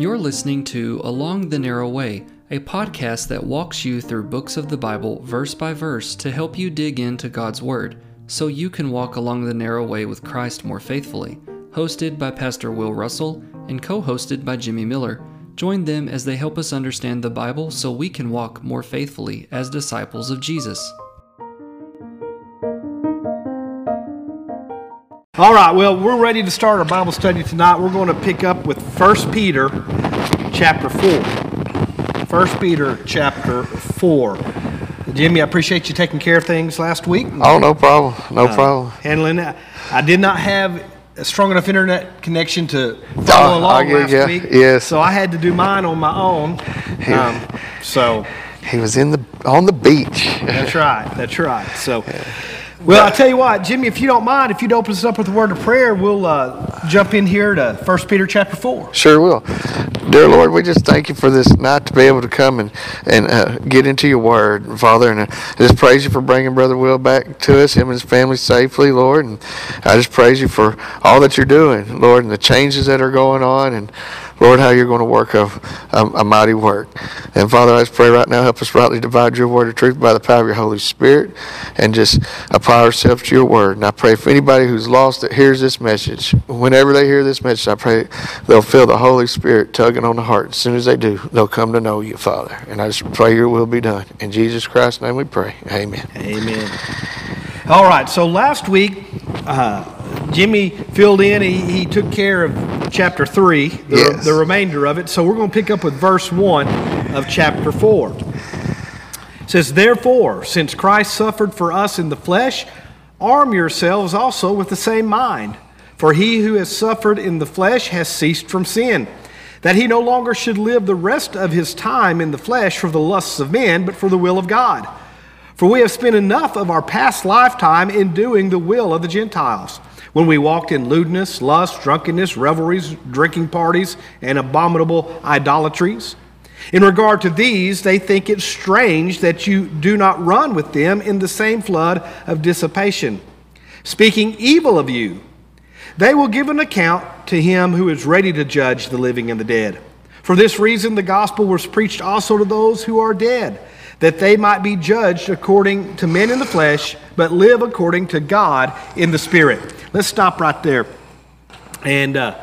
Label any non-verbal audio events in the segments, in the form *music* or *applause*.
You're listening to Along the Narrow Way, a podcast that walks you through books of the Bible verse by verse to help you dig into God's Word so you can walk along the narrow way with Christ more faithfully. Hosted by Pastor Will Russell and co hosted by Jimmy Miller. Join them as they help us understand the Bible so we can walk more faithfully as disciples of Jesus. All right, well, we're ready to start our Bible study tonight. We're going to pick up with 1 Peter chapter 4. 1 Peter chapter 4. Jimmy, I appreciate you taking care of things last week. Oh, no problem. No problem. Handling that. I did not have a strong enough internet connection to follow Oh, along last week. Yes. So I had to do mine on my own. Um, so He was in the on the beach. That's right. That's right. So, well, I tell you what, Jimmy, if you don't mind, if you'd open us up with a word of prayer, we'll uh, jump in here to 1 Peter chapter 4. Sure will. Dear Lord, we just thank you for this night to be able to come and, and uh, get into your word, Father. And uh, I just praise you for bringing Brother Will back to us, him and his family safely, Lord. And I just praise you for all that you're doing, Lord, and the changes that are going on. And Lord, how you're going to work a, a, a mighty work. And Father, I just pray right now, help us rightly divide your word of truth by the power of your Holy Spirit and just apply ourselves to your word. And I pray for anybody who's lost that hears this message, whenever they hear this message, I pray they'll feel the Holy Spirit tugging on the heart. As soon as they do, they'll come to know you, Father. And I just pray your will be done. In Jesus Christ's name we pray. Amen. Amen. All right. So last week, uh, Jimmy filled in. He, he took care of chapter 3, the, Yes. the remainder of it. So we're going to pick up with verse 1 of chapter 4. It says, Therefore, since Christ suffered for us in the flesh, arm yourselves also with the same mind. For he who has suffered in the flesh has ceased from sin, that he no longer should live the rest of his time in the flesh for the lusts of men, but for the will of God. For we have spent enough of our past lifetime in doing the will of the Gentiles, when we walked in lewdness, lust, drunkenness, revelries, drinking parties, and abominable idolatries. In regard to these, they think it strange that you do not run with them in the same flood of dissipation, speaking evil of you. They will give an account to him who is ready to judge the living and the dead. For this reason, the gospel was preached also to those who are dead, that they might be judged according to men in the flesh, but live according to God in the spirit. Let's stop right there. And uh,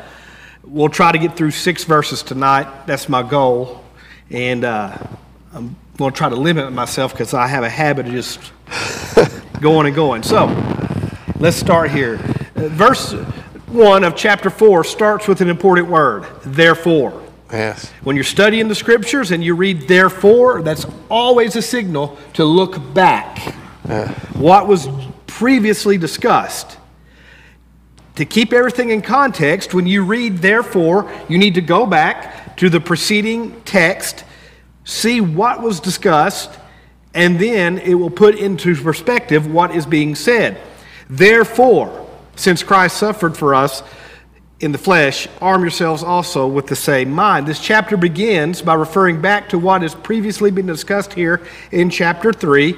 we'll try to get through six verses tonight. That's my goal. And uh, I'm going to try to limit myself because I have a habit of just *laughs* going and going. So let's start here. Uh, Verse 1 of chapter 4 starts with an important word therefore. Yes. When you're studying the scriptures and you read therefore, that's always a signal to look back. What was previously discussed. To keep everything in context, when you read therefore, you need to go back to the preceding text, see what was discussed, and then it will put into perspective what is being said. Therefore, since Christ suffered for us in the flesh, arm yourselves also with the same mind. This chapter begins by referring back to what has previously been discussed here in chapter 3.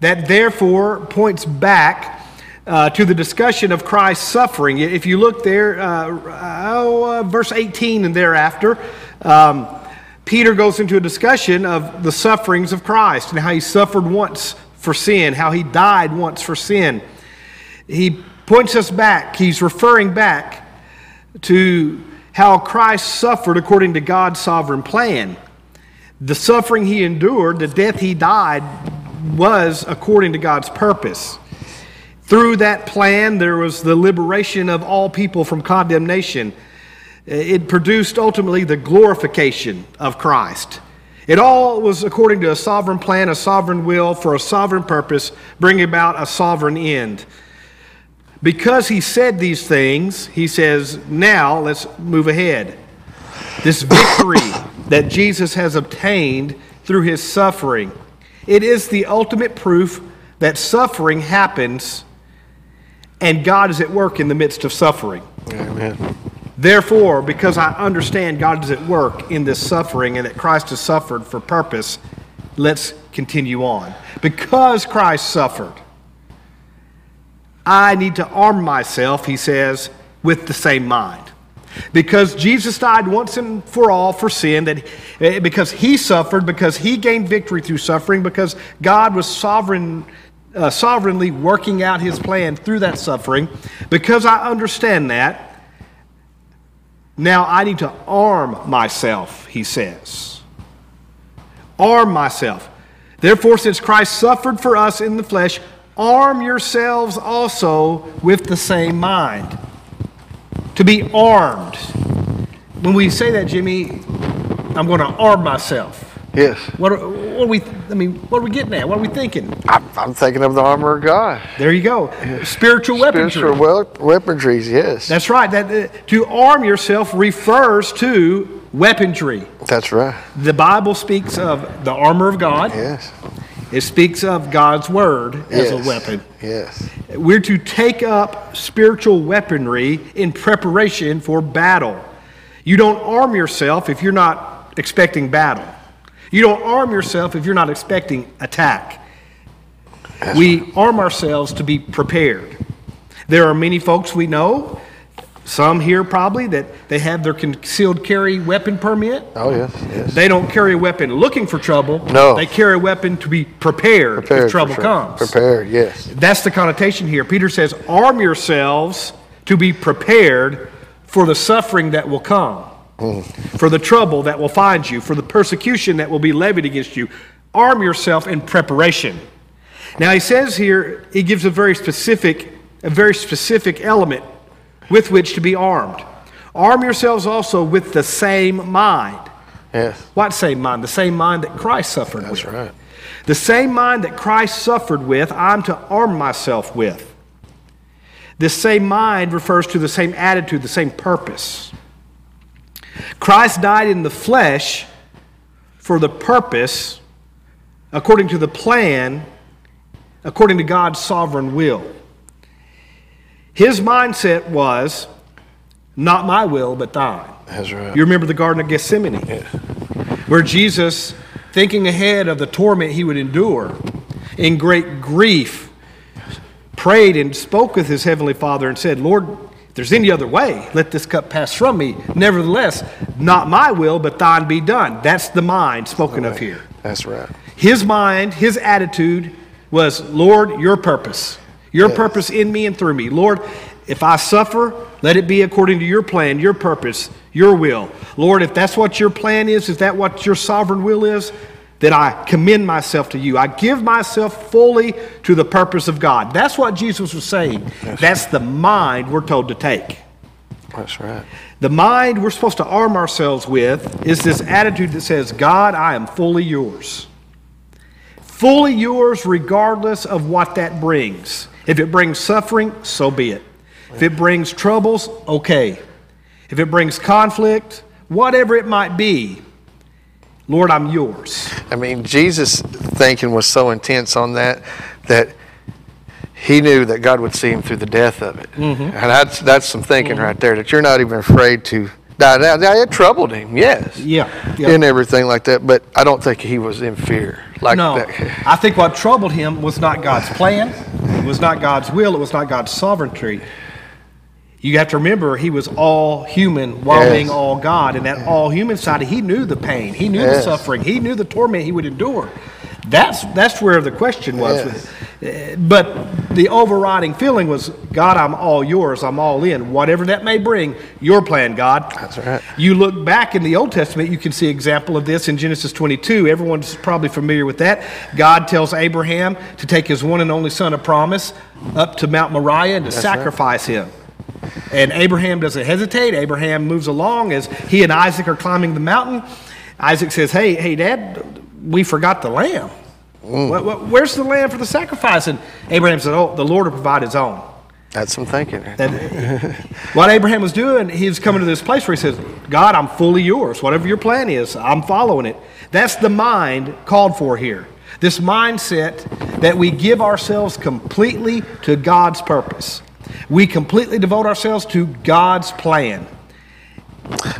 That therefore points back uh, to the discussion of Christ's suffering. If you look there, uh, oh, uh, verse 18 and thereafter, um, Peter goes into a discussion of the sufferings of Christ and how he suffered once for sin, how he died once for sin. He points us back, he's referring back to how Christ suffered according to God's sovereign plan. The suffering he endured, the death he died, was according to God's purpose. Through that plan, there was the liberation of all people from condemnation. It produced ultimately the glorification of Christ. It all was according to a sovereign plan, a sovereign will, for a sovereign purpose, bringing about a sovereign end. Because he said these things, he says, now let's move ahead. This victory *coughs* that Jesus has obtained through his suffering, it is the ultimate proof that suffering happens and God is at work in the midst of suffering. Amen. Therefore, because I understand God is at work in this suffering and that Christ has suffered for purpose, let's continue on. Because Christ suffered, I need to arm myself, he says, with the same mind. Because Jesus died once and for all for sin, that eh, because he suffered, because he gained victory through suffering, because God was sovereign, uh, sovereignly working out his plan through that suffering, because I understand that, now I need to arm myself, he says. Arm myself. Therefore, since Christ suffered for us in the flesh, arm yourselves also with the same mind. To be armed. When we say that, Jimmy, I'm going to arm myself. Yes. What are, what are we? I mean, what are we getting at? What are we thinking? I'm, I'm thinking of the armor of God. There you go. Spiritual weaponry. Spiritual wep- weaponries, yes. That's right. That uh, to arm yourself refers to weaponry. That's right. The Bible speaks of the armor of God. Yes. It speaks of God's word as yes. a weapon. Yes. We're to take up spiritual weaponry in preparation for battle. You don't arm yourself if you're not expecting battle. You don't arm yourself if you're not expecting attack. we arm ourselves to be prepared. There are many folks we know, some here probably, that they have their concealed carry weapon permit. Oh, yes. Yes. They don't carry a weapon looking for trouble. No. They carry a weapon to be prepared, Prepared if trouble sure. comes. Prepared, yes. That's the connotation here. Peter says, arm yourselves to be prepared for the suffering that will come, hmm. for the trouble that will find you, for the persecution that will be levied against you. Arm yourself in preparation. Now he says here, he gives a very specific, a very specific element with which to be armed. Arm yourselves also with the same mind. Yes. What same mind? The same mind that Christ suffered That's with. right. The same mind that Christ suffered with, I'm to arm myself with. This same mind refers to the same attitude, the same purpose. Christ died in the flesh for the purpose, according to the plan, according to God's sovereign will. His mindset was, not my will, but thine. That's right. You remember the Garden of Gethsemane, where Jesus, thinking ahead of the torment he would endure, in great grief, prayed and spoke with his heavenly Father and said, Lord, if there's any other way, let this cup pass from me. Nevertheless, not my will, but thine be done. That's the mind spoken of here. That's right. His mind, his attitude was, Lord, your purpose. Your Yes. purpose in me and through me. Lord, if I suffer, let it be according to your plan, your purpose, your will. Lord, if that's what your plan is, is that what your sovereign will is, then I commend myself to you. I give myself fully to the purpose of God. That's what Jesus was saying. That's the mind we're told to take. That's right. The mind we're supposed to arm ourselves with is this attitude that says, God, I am fully yours. Fully yours, regardless of what that brings. If it brings suffering, so be it. If it brings troubles, okay. If it brings conflict, whatever it might be, Lord, I'm yours. I mean, Jesus' thinking was so intense on that that he knew that God would see him through the death of it. Mm-hmm. And that's that's some thinking right there that you're not even afraid to die. Now, now, it troubled him, yes. Yeah. yeah. And everything like that, but I don't think he was in fear like no, that. I think what troubled him was not God's plan, it was not God's will, it was not God's sovereignty. You have to remember he was all human while Yes. being all God, and that all human side, he knew the pain, he knew the suffering, he knew the torment he would endure. That's that's where the question was. Yes. But the overriding feeling was, God, I'm all yours. I'm all in. Whatever that may bring, your plan, God. That's right. You look back in the Old Testament, you can see example of this in Genesis 22. Everyone's probably familiar with that. God tells Abraham to take his one and only son of promise up to Mount Moriah and to right. sacrifice him. And Abraham doesn't hesitate. Abraham moves along as he and Isaac are climbing the mountain. Isaac says, "Hey, hey, Dad, we forgot the lamb. Mm. What- where's the lamb for the sacrifice?" And Abraham said, "Oh, the Lord will provide his own." That's some thinking. That *laughs* what Abraham was doing, he was coming to this place where he says, God, I'm fully yours. Whatever your plan is, I'm following it. That's the mind called for here. This mindset that we give ourselves completely to God's purpose. We completely devote ourselves to God's plan.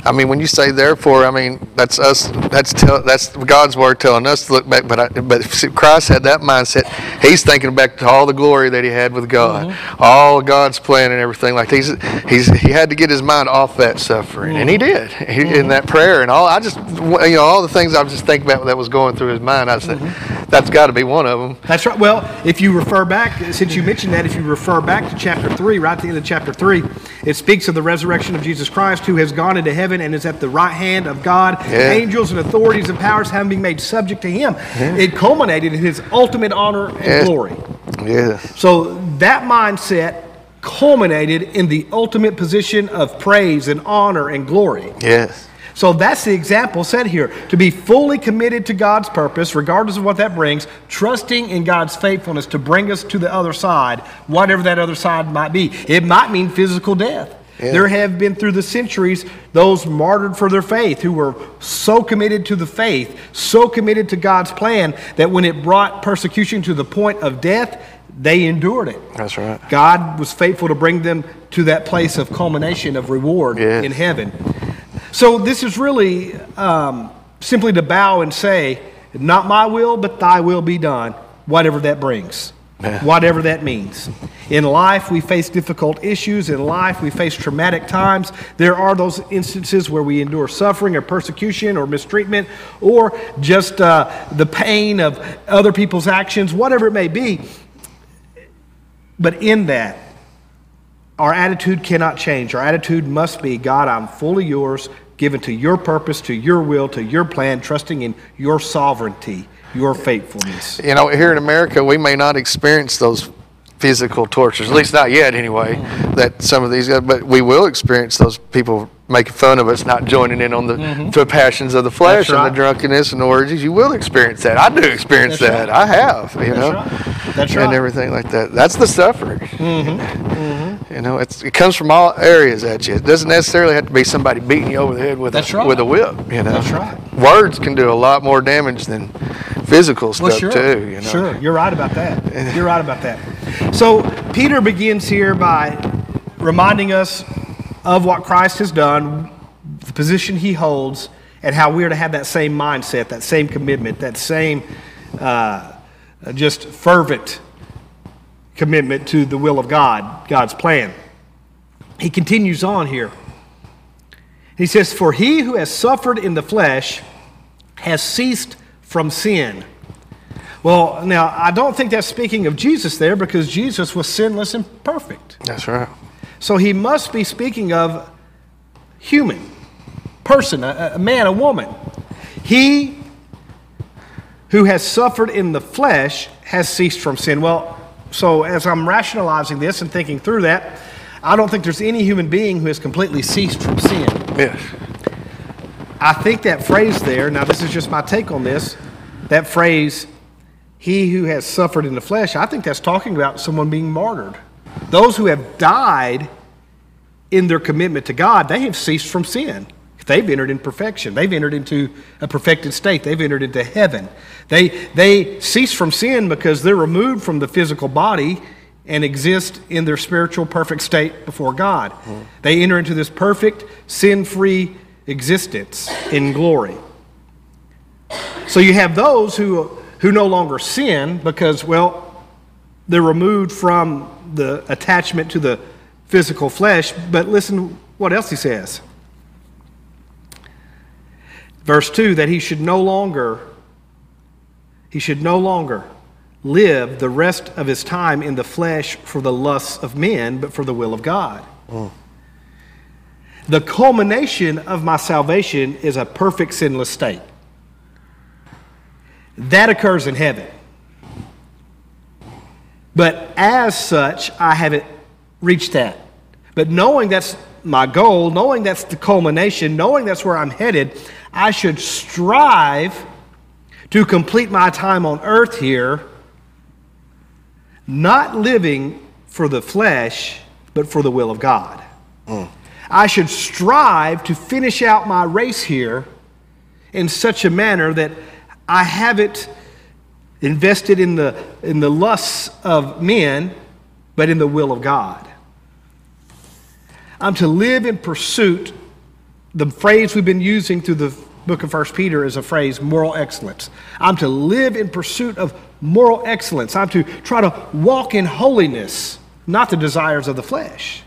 I mean, when you say therefore, I mean that's us. That's tell, that's God's word telling us to look back. But I, but Christ had that mindset. He's thinking back to all the glory that he had with God, Mm-hmm. all God's plan and everything. Like he's he's he had to get his mind off that suffering, and he did Mm-hmm. he, in that prayer and all. I just you know all the things I was just thinking about that was going through his mind. I said Mm-hmm. That's got to be one of them. That's right. Well, if you refer back, since you mentioned that, if you refer back to chapter 3, right at the end of chapter 3, it speaks of the resurrection of Jesus Christ, who has gone into heaven and is at the right hand of God. Yeah. Angels and authorities and powers having been made subject to him. It culminated in his ultimate honor and Yeah. glory. Yeah. So that mindset culminated in the ultimate position of praise and honor and glory. Yes. So that's the example set here. To be fully committed to God's purpose, regardless of what that brings, trusting in God's faithfulness to bring us to the other side, whatever that other side might be. It might mean physical death. Yeah. There have been through the centuries those martyred for their faith who were so committed to the faith, so committed to God's plan, that when it brought persecution to the point of death, they endured it. That's right. God was faithful to bring them to that place of culmination of reward Yes. in heaven. So this is really um, simply to bow and say, "Not my will, but Thy will be done," whatever that brings, whatever that means. In life, we face difficult issues. In life, we face traumatic times. There are those instances where we endure suffering or persecution or mistreatment or just uh, the pain of other people's actions, whatever it may be. But in that, our attitude cannot change. Our attitude must be God, I'm fully yours, given to your purpose, to your will, to your plan, trusting in your sovereignty, your faithfulness. you know, here in America, we may not experience those physical tortures, at least not yet anyway, that some of these but we will experience those people making fun of us not joining in on the, the passions of the flesh That's and the drunkenness and orgies. You will experience that. I do experience That's that. right. I have, you know, right. That's and right. Mm-hmm. everything like that. That's the suffering. You know, it's, it comes from all areas at you. It doesn't necessarily have to be somebody beating you over the head with, a, right. with a whip, you know. That's right. Words can do a lot more damage than physical stuff, Well, sure. too, you know. Sure, you're right about that. *laughs* You're right about that. So Peter begins here by reminding us of what Christ has done, the position he holds, and how we are to have that same mindset, that same commitment, that same uh, just fervent commitment to the will of God, God's plan. He continues on here. He says, For he who has suffered in the flesh has ceased from sin. Well, now, I don't think that's speaking of Jesus there because Jesus was sinless and perfect. That's right. So he must be speaking of human, person, a, a man, a woman. He who has suffered in the flesh has ceased from sin. Well, so as I'm rationalizing this and thinking through that, I don't think there's any human being who has completely ceased from sin. Yes. I think that phrase there, now this is just my take on this, that phrase, he who has suffered in the flesh, I think that's talking about someone being martyred. Those who have died in their commitment to God, they have ceased from sin. They've entered in perfection. They've entered into a perfected state. They've entered into heaven. They, they cease from sin because they're removed from the physical body and exist in their spiritual perfect state before God. Hmm. They enter into this perfect, sin free existence in glory. So you have those who, who no longer sin because, well, they're removed from the attachment to the physical flesh. But listen what else he says. Verse 2 that he should no longer he should no longer live the rest of his time in the flesh for the lusts of men, but for the will of God. Mm. The culmination of my salvation is a perfect sinless state. That occurs in heaven. But as such, I haven't reached that. But knowing that's my goal, knowing that's the culmination, knowing that's where I'm headed, I should strive to complete my time on earth here, not living for the flesh, but for the will of God. Mm. I should strive to finish out my race here in such a manner that I haven't invested in the, in the lusts of men, but in the will of God. I'm to live in pursuit the phrase we've been using through the book of First Peter is a phrase, moral excellence. I'm to live in pursuit of moral excellence. I'm to try to walk in holiness, not the desires of the flesh.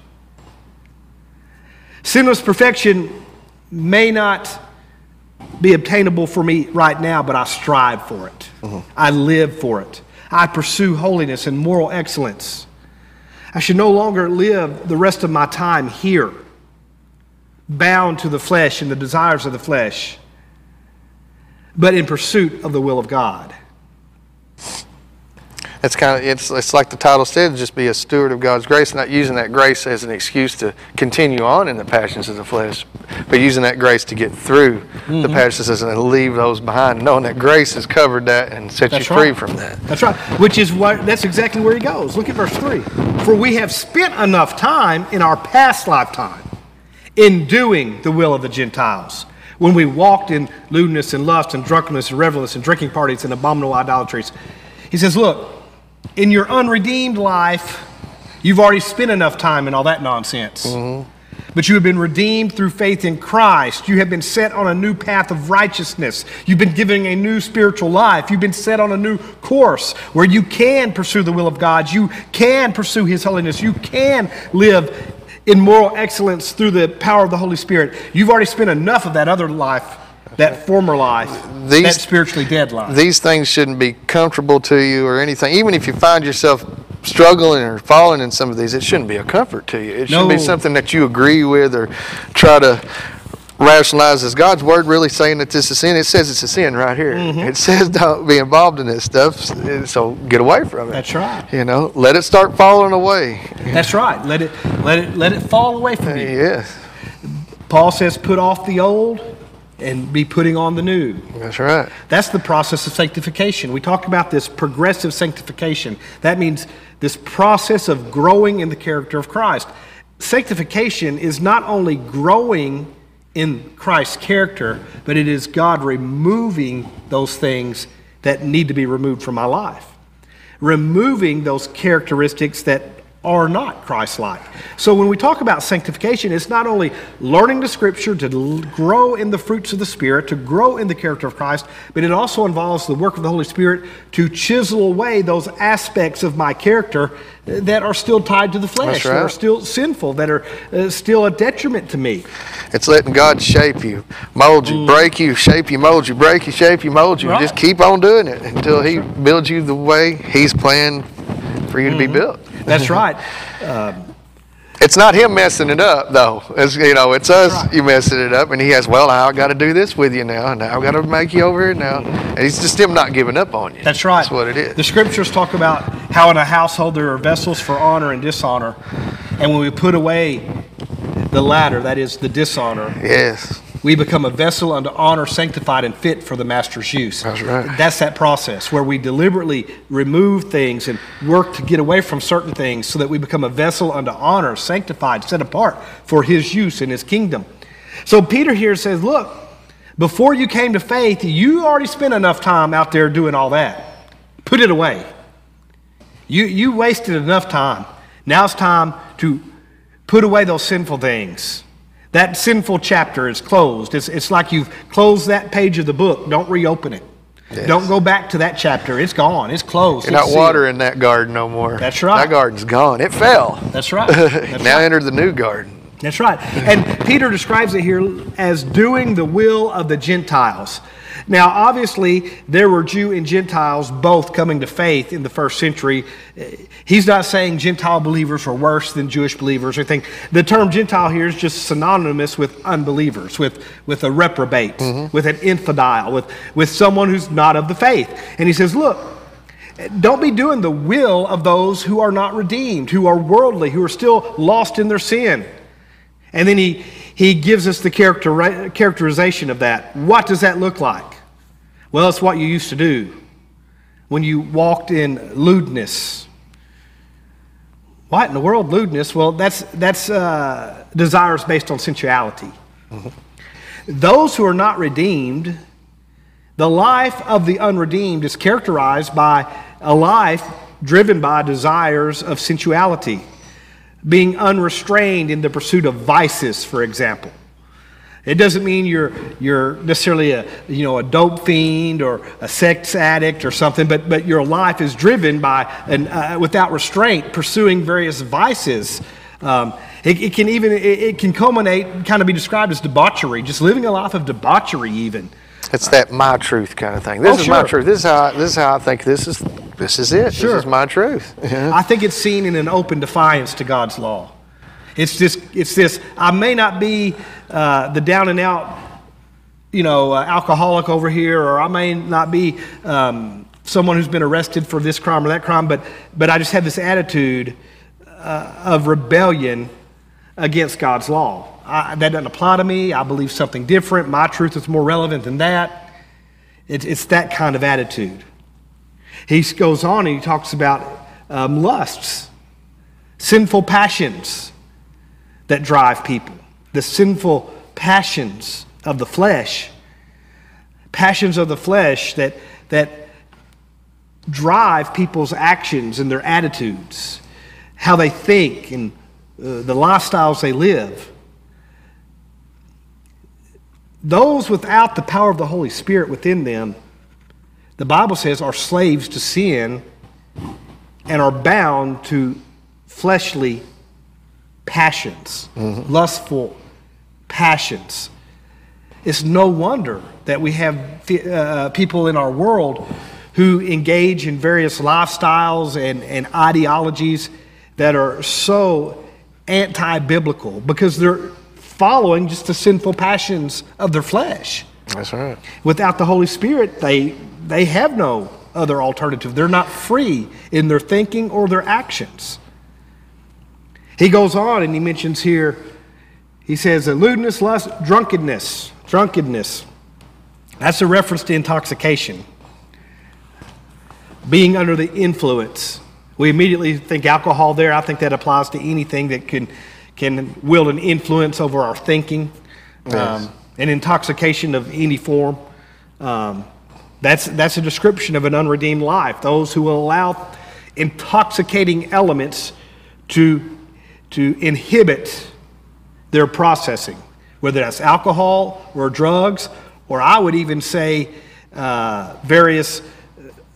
Sinless perfection may not be obtainable for me right now, but I strive for it. Mm-hmm. I live for it. I pursue holiness and moral excellence. I should no longer live the rest of my time here, bound to the flesh and the desires of the flesh, but in pursuit of the will of God. It's kind of it's it's like the title said, just be a steward of God's grace, not using that grace as an excuse to continue on in the passions of the flesh, but using that grace to get through Mm-hmm. the passions and leave those behind, knowing that grace has covered that and set That's you free right. from that. That's right. Which is what that's exactly where he goes. Look at verse 3. For we have spent enough time in our past lifetime in doing the will of the Gentiles. When we walked in lewdness and lust and drunkenness and revelings and drinking parties and abominable idolatries. He says, Look, in your unredeemed life, you've already spent enough time in all that nonsense. Mm-hmm. But you have been redeemed through faith in Christ. You have been set on a new path of righteousness. You've been given a new spiritual life. You've been set on a new course where you can pursue the will of God. You can pursue His holiness. You can live in moral excellence through the power of the Holy Spirit. You've already spent enough of that other life, that former life, These- that spiritually dead life. These things shouldn't be comfortable to you or anything. Even if you find yourself struggling or falling in some of these, it shouldn't be a comfort to you. It should No. be something that you agree with or try to rationalize. Is God's word really saying that this is sin? It says it's a sin right here. Mm-hmm. It says don't be involved in this stuff, so get away from it. That's right. You know, let it start falling away. That's right. Let it, let it, let it fall away from you. Yes, Paul says, put off the old and be putting on the new. that's right. That's the process of sanctification. We talk about this progressive sanctification. That means this process of growing in the character of Christ. Sanctification is not only growing in Christ's character, but it is God removing those things that need to be removed from my life. Removing those characteristics that are not Christ like. So when we talk about sanctification, it's not only learning the scripture to l- grow in the fruits of the Spirit, to grow in the character of Christ, but it also involves the work of the Holy Spirit to chisel away those aspects of my character that are still tied to the flesh, That's that are still sinful, that are uh, still a detriment to me. It's letting God shape you, mold you, break you, shape you, mold you, break you, shape you, mold you. Mm. Right. Just keep on doing it until He builds you the way He's planned for you to Mm-hmm. be built. That's *laughs* right. Um, it's not Him messing it up, though. It's, you know, it's us you messing it up, and He has. Well, now I got to do this with you now, and now I got to make you over here now. And He's just Him not giving up on you. That's right. That's what it is. The scriptures talk about how in a household there are vessels for honor and dishonor. And when we put away the latter, that is the dishonor, yes. We become a vessel unto honor, sanctified and fit for the master's use. That's right. That's that process where we deliberately remove things and work to get away from certain things so that we become a vessel unto honor, sanctified, set apart for his use in his kingdom. So Peter here says, Look, before you came to faith, you already spent enough time out there doing all that. Put it away. You, you wasted enough time. Now it's time to put away those sinful things. That sinful chapter is closed. It's, it's like you've closed that page of the book. Don't reopen it. Yes. Don't go back to that chapter. It's gone. It's closed. You're not watering that garden no more. That's right. That garden's gone. It fell. That's right. *laughs* That's now right. enter the new garden. That's right. And Peter describes it here as doing the will of the Gentiles. Now, obviously, there were Jew and Gentiles both coming to faith in the first century. He's not saying Gentile believers were worse than Jewish believers or anything. The term Gentile here is just synonymous with unbelievers, with, with a reprobate, mm-hmm. with an infidel, with, with someone who's not of the faith. And he says, Look, don't be doing the will of those who are not redeemed, who are worldly, who are still lost in their sin. And then he, he gives us the character, characterization of that. What does that look like? Well, it's what you used to do when you walked in lewdness. What in the world, lewdness? Well, that's, that's uh, desires based on sensuality. Those who are not redeemed, the life of the unredeemed is characterized by a life driven by desires of sensuality, being unrestrained in the pursuit of vices, for example. It doesn't mean you're you're necessarily a you know a dope fiend or a sex addict or something, but but your life is driven by and uh, without restraint pursuing various vices. Um, it, it, can even it, it, can culminate, kind of be described as debauchery, just living a life of debauchery, even. It's that my truth kind of thing. This Oh, is sure. my truth. This is how this is how I think this is this is it. Sure. This is my truth. *laughs* I think it's seen in an open defiance to God's law. It's this. It's this. I may not be uh, the down and out, you know, uh, alcoholic over here, or I may not be um, someone who's been arrested for this crime or that crime, but but I just have this attitude uh, of rebellion against God's law. I, that doesn't apply to me. I believe something different. My truth is more relevant than that. It's, it's that kind of attitude. He goes on and he talks about um, lusts, sinful passions that drive people, the sinful passions of the flesh, passions of the flesh that, that drive people's actions and their attitudes, how they think, and uh, the lifestyles they live. Those without the power of the Holy Spirit within them the Bible says, are slaves to sin and are bound to fleshly passions, lustful passions. It's no wonder that we have uh, people in our world who engage in various lifestyles and, and ideologies that are so anti biblical because they're following just the sinful passions of their flesh. That's right. Without the Holy Spirit, they, they have no other alternative. They're not free in their thinking or their actions. He goes on and he mentions here, he says, lewdness, lust, drunkenness. Drunkenness. That's a reference to intoxication. Being under the influence. We immediately think alcohol there. I think that applies to anything that can, can wield an influence over our thinking. Um, an intoxication of any form. Um, that's, that's a description of an unredeemed life. Those who will allow intoxicating elements to, to inhibit their processing, whether that's alcohol or drugs, or I would even say uh, various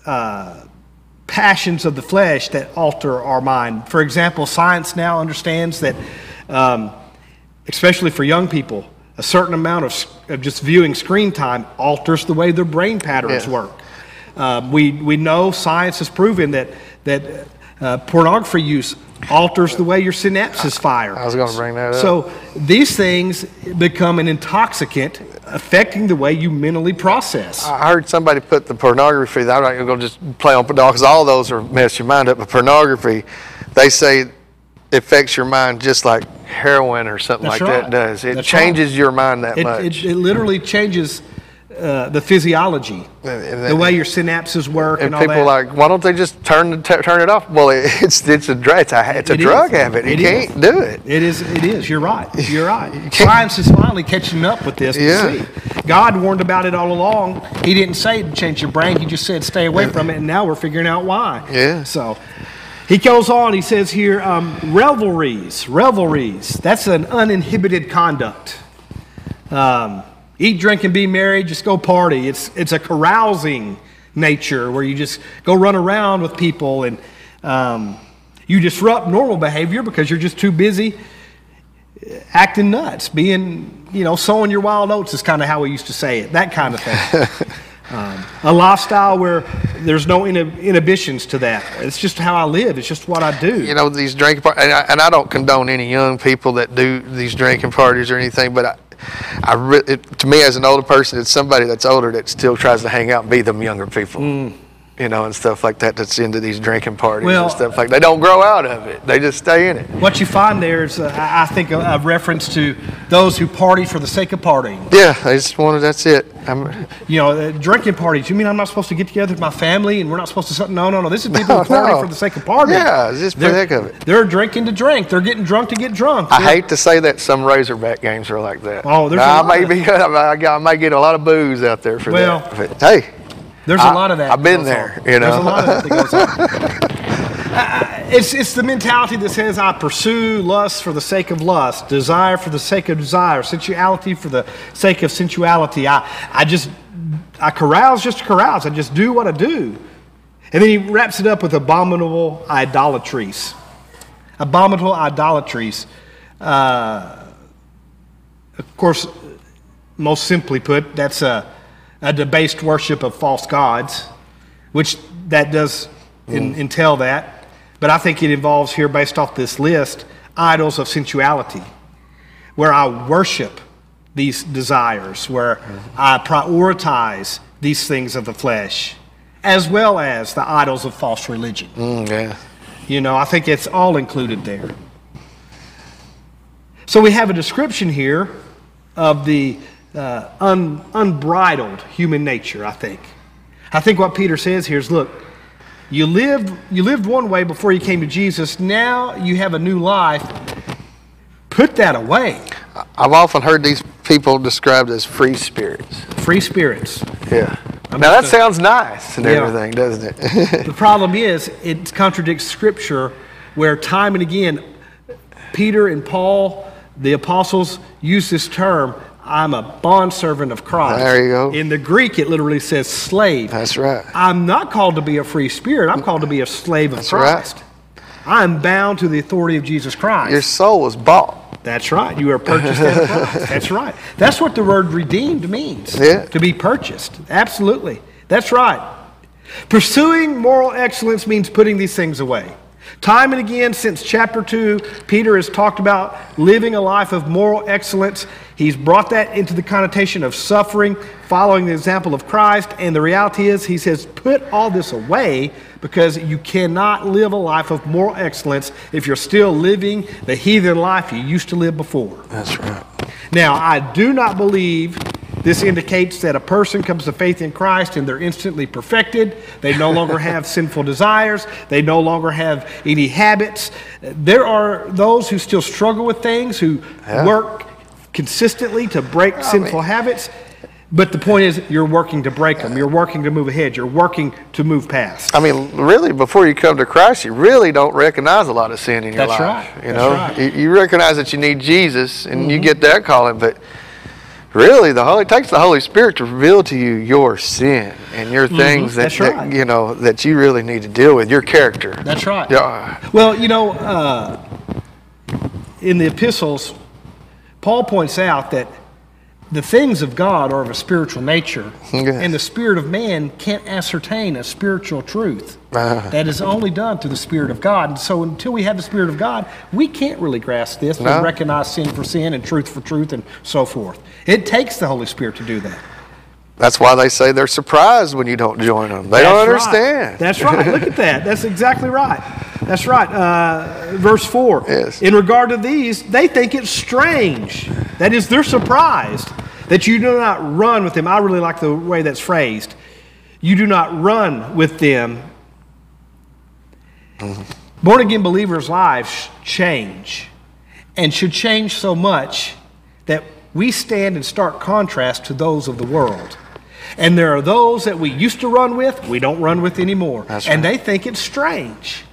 uh, passions of the flesh that alter our mind. For example, science now understands that, um, especially for young people, a certain amount of, of just viewing screen time alters the way their brain patterns Yeah. work. Um, we, we know science has proven that, that uh, pornography use alters the way your synapses fire. I was gonna bring that up. So these things become an intoxicant affecting the way you mentally process. I heard somebody put the pornography. I'm not going to just play on pornography because all those are mess your mind up. But pornography, they say it affects your mind just like heroin or something That's like right. that does. It That's changes right. your mind that It, much. it, it literally changes uh, the physiology, and the way your synapses work, and, and people that. like, why don't they just turn t- turn it off? Well, it, *laughs* it's it's a it's a, it's a It is. drug habit. You It is. can't do it. It is. It is. You're right. *laughs* You're right. can't- Science is finally catching up with this. Yeah. see. God warned about it all along. He didn't say to change your brain. He just said stay away from it, and now we're figuring out why. Yeah. So. He goes on, he says here, um, revelries, revelries. That's an uninhibited conduct. Um, eat, drink, and be merry, just go party. It's, it's a carousing nature where you just go run around with people and um, you disrupt normal behavior because you're just too busy acting nuts, being, you know, sowing your wild oats is kind of how we used to say it, that kind of thing. *laughs* um, a lifestyle where there's no inhib- inhibitions to that. It's just how I live, it's just what I do. you know these drinking parties, and I, and I don't condone any young people that do these drinking parties or anything, but I, I re- it, to me as an older person, it's somebody that's older that still tries to hang out and be them younger people, you know, and stuff like that. That's into these drinking parties. Well- and stuff like. that. They don't grow out of it; they just stay in it. What you find there is, uh, I think, a, a reference to those who party for the sake of partying. Yeah, I just wanted. That's it. I'm, You know, uh, drinking parties. You mean I'm not supposed to get together with my family and we're not supposed to? something? No, no, no. This is *laughs* people who party No. for the sake of partying. Yeah, it's just for the heck of it. They're drinking to drink. They're getting drunk to get drunk. I They're- hate to say that some Razorback games are like that. Oh, there's Now, a I may be. *laughs* I, I may get a lot of booze out there for Well, that. But hey, There's a lot of that. I've been there, on. you know. There's a lot of that that goes on. I- *laughs* It's, it's the mentality that says, I pursue lust for the sake of lust, desire for the sake of desire, sensuality for the sake of sensuality. I, I just, I carouse just to carouse. I just do what I do. And then he wraps it up with abominable idolatries. Abominable idolatries. Uh, of course, most simply put, that's a, Uh, a debased worship of false gods, which that does in, mm. entail that. But I think it involves here, based off this list, idols of sensuality, where I worship these desires, where mm-hmm. I prioritize these things of the flesh, as well as the idols of false religion. Mm, yeah. You know, I think it's all included there. So we have a description here of the uh, un, unbridled human nature, I think. I think what Peter says here is look, you lived, you lived one way before you came to Jesus. Now you have a new life. Put that away. I've often heard these people described as free spirits. Free spirits. Yeah. Now that sounds nice and Yeah. everything, doesn't it? *laughs* The problem is, it contradicts Scripture, where time and again, Peter and Paul, the apostles, use this term I'm a bondservant of Christ. There you go. In the Greek, it literally says slave. That's right. I'm not called to be a free spirit, I'm called to be a slave of That's right. Christ. I'm bound to the authority of Jesus Christ. Your soul was bought. That's right. You are purchased at price. That's right. That's what the word redeemed means. Yeah. To be purchased. Absolutely. That's right. Pursuing moral excellence means putting these things away. Time and again, since chapter 2, Peter has talked about living a life of moral excellence. He's brought that into the connotation of suffering, following the example of Christ. And the reality is, he says, put all this away because you cannot live a life of moral excellence if you're still living the heathen life you used to live before. That's right. Now, I do not believe this indicates that a person comes to faith in Christ and they're instantly perfected. They no longer *laughs* have sinful desires. They no longer have any habits. There are those who still struggle with things, who Yeah. work consistently to break sinful habits. But the point is, you're working to break them. You're working to move ahead. You're working to move past. I mean, really, before you come to Christ, you really don't recognize a lot of sin in your That's life. right. You That's know, right. Mm-hmm. you, you recognize that you need Jesus, and you get that calling, but really, the Holy it takes the Holy Spirit to reveal to you your sin and your things that, Mm-hmm. That's right. that you know that you really need to deal with. Your character. That's right. Yeah. Well, you know, uh, in the epistles, Paul points out that the things of God are of a spiritual nature, Yes. and the spirit of man can't ascertain a spiritual truth. Ah. That is only done through the Spirit of God. And so, until we have the Spirit of God, we can't really grasp this No. and recognize sin for sin and truth for truth and so forth. It takes the Holy Spirit to do that. That's why they say they're surprised when you don't join them. They don't That's right. understand. That's right. Look at that. That's exactly right. That's right. Uh, verse 4. Yes. In regard to these, they think it's strange. That is, they're surprised that you do not run with them. I really like the way that's phrased. You do not run with them. Born again believers' lives change and should change so much that we stand in stark contrast to those of the world. And there are those that we used to run with, we don't run with anymore. That's and right. they think it's strange.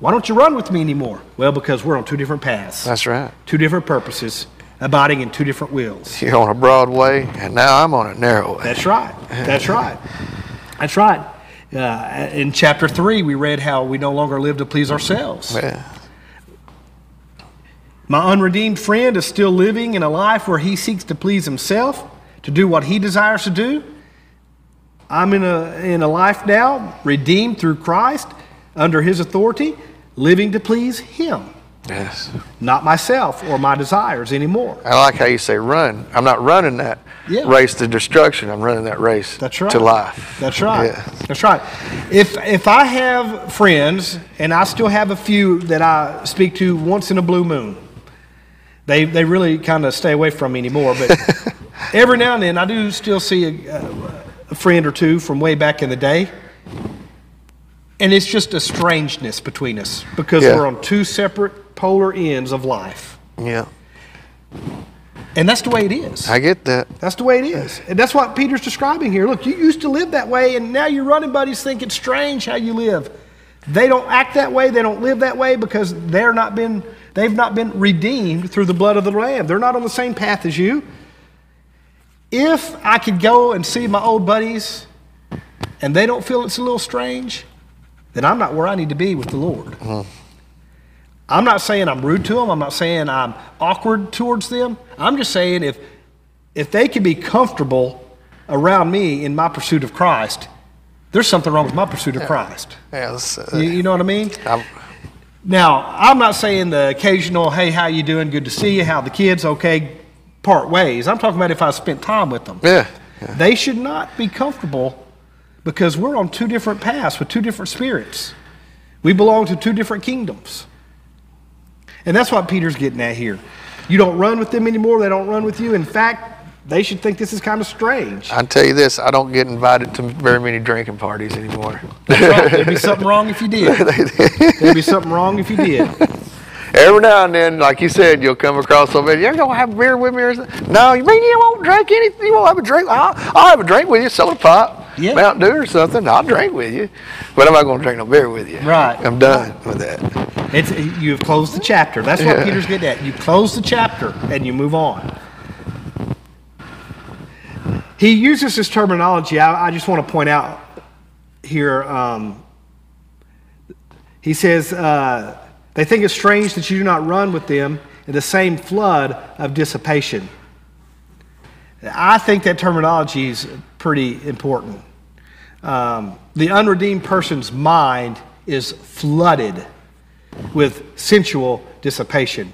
Why don't you run with me anymore? Well, because we're on two different paths, That's right. two different purposes, abiding in two different wills. You're on a broad way, and now I'm on a narrow way. That's right. That's right. That's right. Uh, in chapter 3, we read how we no longer live to please ourselves. Yeah. My unredeemed friend is still living in a life where he seeks to please himself, to do what he desires to do. I'm in a, in a life now, redeemed through Christ, under his authority, living to please him, Yes. not myself or my desires anymore. I like how you say run. I'm not running that Yeah. race to destruction. I'm running that race That's right. to life. That's right. Yeah. That's right. If if I have friends, and I still have a few that I speak to once in a blue moon, they they really kind of stay away from me anymore. But *laughs* every now and then, I do still see a, a friend or two from way back in the day, and it's just a strangeness between us because Yeah. we're on two separate polar ends of life, Yeah. and that's the way it is. I get that. That's the way it is. And that's what Peter's describing here. Look, you used to live that way, and now your running buddies think it's strange how you live. They don't act that way, they don't live that way because they're not been, they've not been redeemed through the blood of the Lamb. They're not on the same path as you. If I could go and see my old buddies and they don't feel it's a little strange, then I'm not where I need to be with the Lord. I'm not saying I'm rude to them. I'm not saying I'm awkward towards them. I'm just saying if, if they can be comfortable around me in my pursuit of Christ, there's something wrong with my pursuit of Christ. Yeah, uh, You, you know what I mean? I'm, Now, I'm not saying the occasional, hey, how you doing? Good to see you. How the kids? Okay, part ways. I'm talking about if I spent time with them. yeah. They should not be comfortable because we're on two different paths with two different spirits. We belong to two different kingdoms. And that's what Peter's getting at here. You don't run with them anymore, they don't run with you. In fact, they should think this is kind of strange. I tell you this, I don't get invited to very many drinking parties anymore. That's right. There'd be something wrong if you did. *laughs* There'd be something wrong if you did. Every now and then, like you said, you'll come across somebody. You're gonna have a beer with me or something? No, you mean you won't drink anything? You won't have a drink? I'll, I'll have a drink with you, soda pop, Yeah. Mountain Dew or something. I'll drink with you, but I'm not gonna drink no beer with you. Right. I'm done with that. It's, you've closed the chapter. That's what Yeah. Peter's getting at. You close the chapter and you move on. He uses this terminology. I, I just want to point out here. Um, he says, uh, They think it's strange that you do not run with them in the same flood of dissipation. I think that terminology is pretty important. Um, the unredeemed person's mind is flooded with sensual dissipation.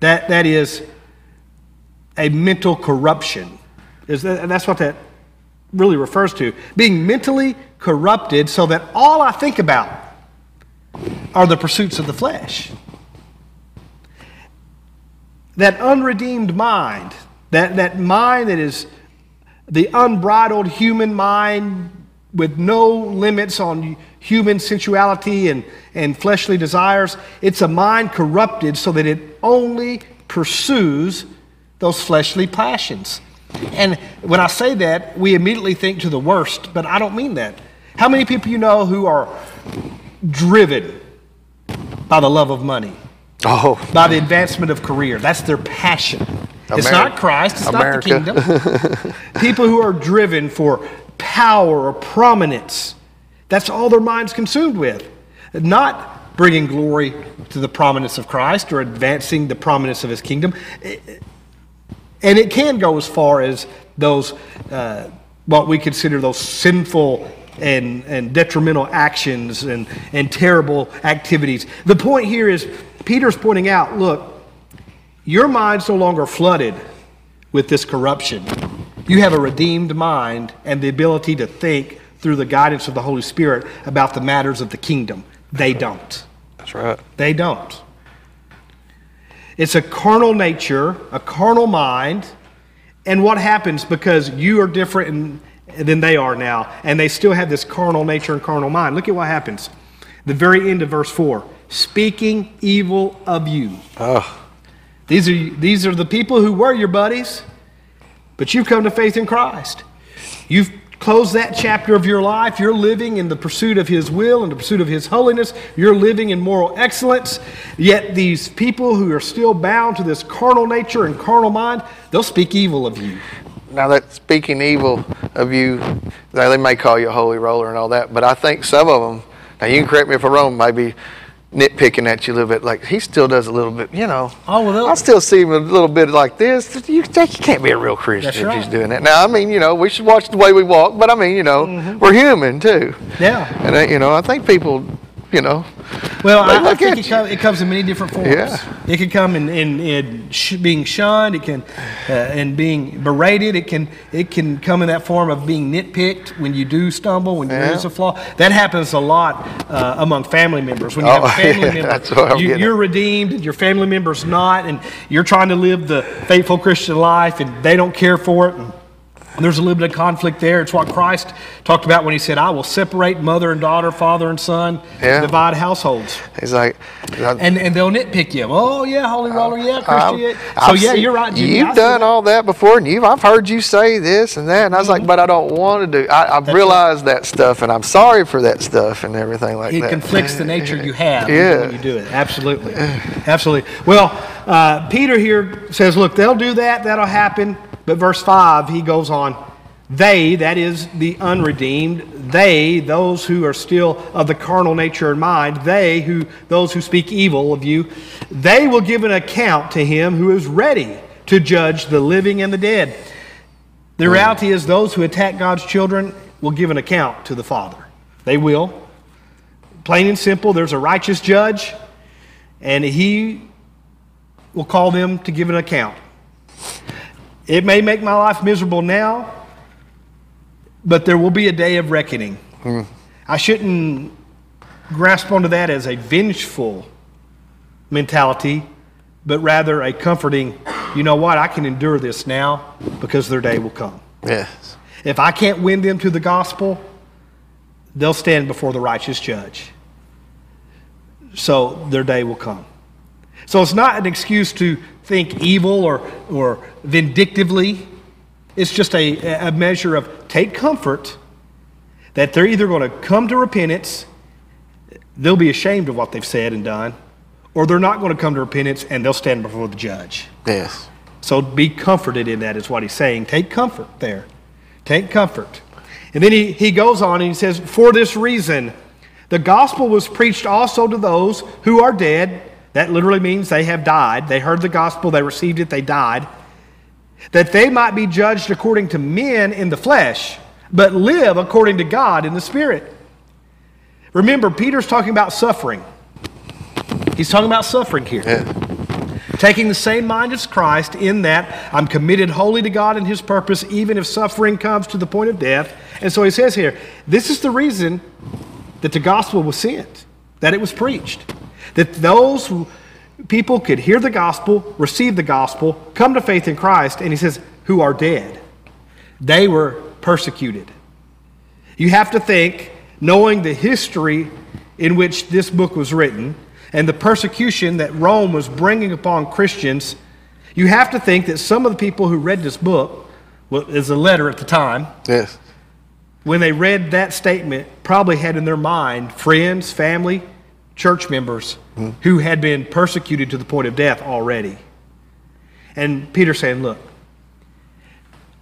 That, that is a mental corruption. Is that, and that's what that really refers to. Being mentally corrupted so that all I think about are the pursuits of the flesh. That unredeemed mind, that, that mind that is the unbridled human mind with no limits on human sensuality and, and fleshly desires. It's a mind corrupted so that it only pursues those fleshly passions. And when I say that, we immediately think to the worst, but I don't mean that. How many people you know who are driven by the love of money, Oh, by the advancement of career? That's their passion. It's not Christ, it's America. not the kingdom. *laughs* People who are driven for power or prominence, that's all their mind's consumed with. Not bringing glory to the prominence of Christ or advancing the prominence of his kingdom. And it can go as far as those, uh, what we consider those sinful and, and detrimental actions and, and terrible activities. The point here is Peter's pointing out look, your mind's no longer flooded with this corruption. You have a redeemed mind and the ability to think through the guidance of the Holy Spirit about the matters of the kingdom. They don't. that's right. They don't. It's a carnal nature, a carnal mind. And what happens because you are different in, than they are now, and they still have this carnal nature and carnal mind? Look at what happens. The very end of verse 4 speaking evil of you. Oh, These are, these are the people who were your buddies, but you've come to faith in Christ. You've closed that chapter of your life. You're living in the pursuit of His will and the pursuit of His holiness. You're living in moral excellence. Yet these people who are still bound to this carnal nature and carnal mind, they'll speak evil of you. Now that speaking evil of you, now they may call you a holy roller and all that, but I think some of them. Now you can correct me if I'm wrong. Maybe nitpicking at you a little bit. Like he still does a little bit. You know. Oh, well, I still see him a little bit like this. You, you can't be a real Christian if he's doing that. Now I mean, you know, we should watch the way we walk, but I mean, you know, we're human too. Yeah. And uh, you know, I think people, you know, Well, They I, I think it, you. com- it comes in many different forms. Yeah. It can come in, in, in sh- being shunned. It can uh, in being berated. It can it can come in that form of being nitpicked when you do stumble, when there Yeah. is a flaw. That happens a lot uh, among family members. When you Oh, have a *laughs* family yeah, member, that's what I'm you, you're redeemed, and your family member's not, and you're trying to live the faithful Christian life, and they don't care for it. And There's a little bit of conflict there. It's what Christ talked about when he said, I will separate mother and daughter, father and son, Yeah. divide households. He's like, uh, And, and they'll nitpick you. Oh, yeah, holy uh, roller, yeah, Christian. So, yeah, seen- you're right, Jimmy. You've done that. all that before, and you've I've heard you say this and that, and I was like, mm-hmm. but I don't want to do. I, I've realized that stuff, and I'm sorry for that stuff and everything like that. It conflicts the nature you have Yeah. when you do it. Absolutely. Absolutely. Well, uh, Peter here says, look, they'll do that, that'll happen. But verse 5, he goes on, they, that is the unredeemed, they, those who are still of the carnal nature and mind, they, who, those who speak evil of you, they will give an account to him who is ready to judge the living and the dead. The oh. reality is, those who attack God's children will give an account to the Father. They will. Plain and simple, there's a righteous judge, and he will call them to give an account. It may make my life miserable now, but there will be a day of reckoning. Hmm. I shouldn't grasp onto that as a vengeful mentality, but rather a comforting, you know what, I can endure this now because their day will come. Yes. If I can't win them to the gospel, they'll stand before the righteous judge. So their day will come. So it's not an excuse to think evil or, or vindictively. It's just a, a measure of take comfort that they're either going to come to repentance, they'll be ashamed of what they've said and done, or they're not going to come to repentance and they'll stand before the judge. Yes. So be comforted in that, is what he's saying. Take comfort there. Take comfort. And then he, he goes on and he says, For this reason, the gospel was preached also to those who are dead. That literally means they have died. They heard the gospel, they received it, they died. That they might be judged according to men in the flesh, but live according to God in the spirit. Remember, Peter's talking about suffering. He's talking about suffering here Yeah. taking the same mind as Christ in that I'm committed wholly to God and His purpose, even if suffering comes to the point of death. And so he says here, this is the reason that the gospel was sent, that it was preached, that those people could hear the gospel, receive the gospel, come to faith in Christ, and he says, who are dead. They were persecuted. You have to think, knowing the history in which this book was written and the persecution that Rome was bringing upon Christians, you have to think that some of the people who read this book, well, as a letter at the time, Yes. when they read that statement, probably had in their mind friends, family, church members who had been persecuted to the point of death already. And Peter saying, Look,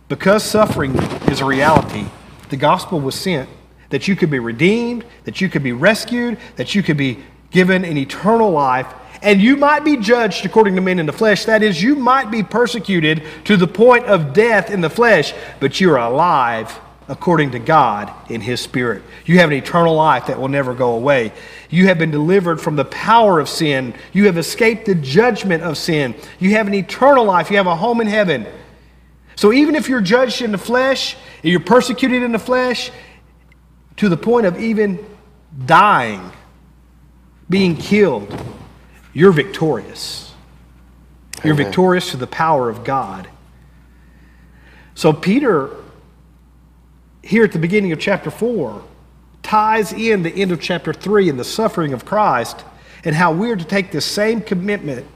because suffering is a reality, the gospel was sent that you could be redeemed, that you could be rescued, that you could be given an eternal life, and you might be judged according to men in the flesh. That is, you might be persecuted to the point of death in the flesh, but you're alive according to God in His Spirit. You have an eternal life that will never go away. You have been delivered from the power of sin. You have escaped the judgment of sin. You have an eternal life. You have a home in heaven. So even if you're judged in the flesh, and you're persecuted in the flesh, to the point of even dying, being killed, you're victorious. You're Amen. victorious to the power of God. So Peter, here at the beginning of chapter 4, ties in the end of chapter 3 and the suffering of Christ and how we're to take this same commitment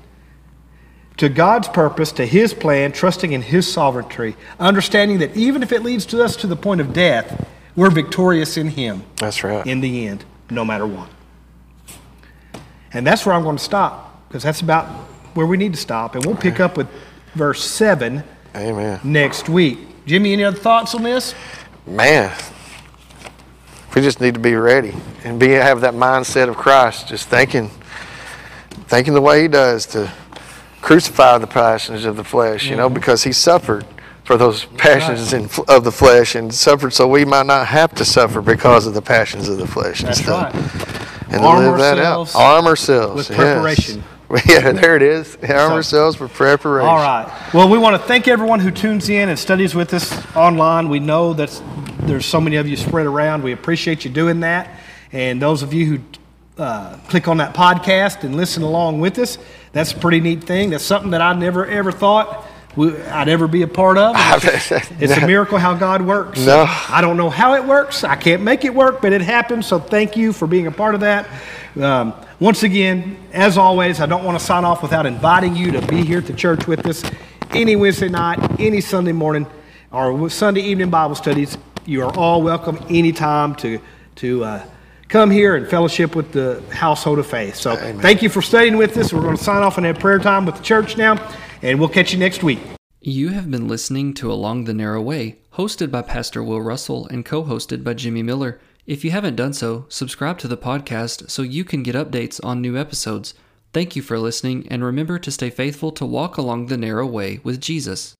to God's purpose, to His plan, trusting in His sovereignty, understanding that even if it leads to us to the point of death, we're victorious in Him That's right. in the end, no matter what. And that's where I'm going to stop, because that's about where we need to stop. And we'll pick up with verse 7 Amen. next week. Jimmy, any other thoughts on this? Man, we just need to be ready and be have that mindset of Christ, just thinking, thinking the way He does to crucify the passions of the flesh. You Mm-hmm. know, because He suffered for those passions in, of the flesh and suffered so we might not have to suffer because of the passions of the flesh. and That's stuff. right. And Arm live that out. Arm ourselves with yes. preparation. *laughs* Yeah, there it is. Arm So- ourselves with preparation. All right. Well, we want to thank everyone who tunes in and studies with us online. We know that there's so many of you spread around. We appreciate you doing that. And those of you who uh, click on that podcast and listen along with us, that's a pretty neat thing. That's something that I never ever thought we- I'd ever be a part of. *laughs* It's a miracle how God works. No. I don't know how it works. I can't make it work, but it happens. So thank you for being a part of that. Um, once again, as always, I don't want to sign off without inviting you to be here at the church with us any Wednesday night, any Sunday morning, or Sunday evening Bible studies. You are all welcome anytime to to uh, come here and fellowship with the household of faith. So thank you for studying with us. We're going to sign off and have prayer time with the church now, and we'll catch you next week. You have been listening to Along the Narrow Way, hosted by Pastor Will Russell and co hosted by Jimmy Miller. If you haven't done so, subscribe to the podcast so you can get updates on new episodes. Thank you for listening, and remember to stay faithful to walk along the narrow way with Jesus.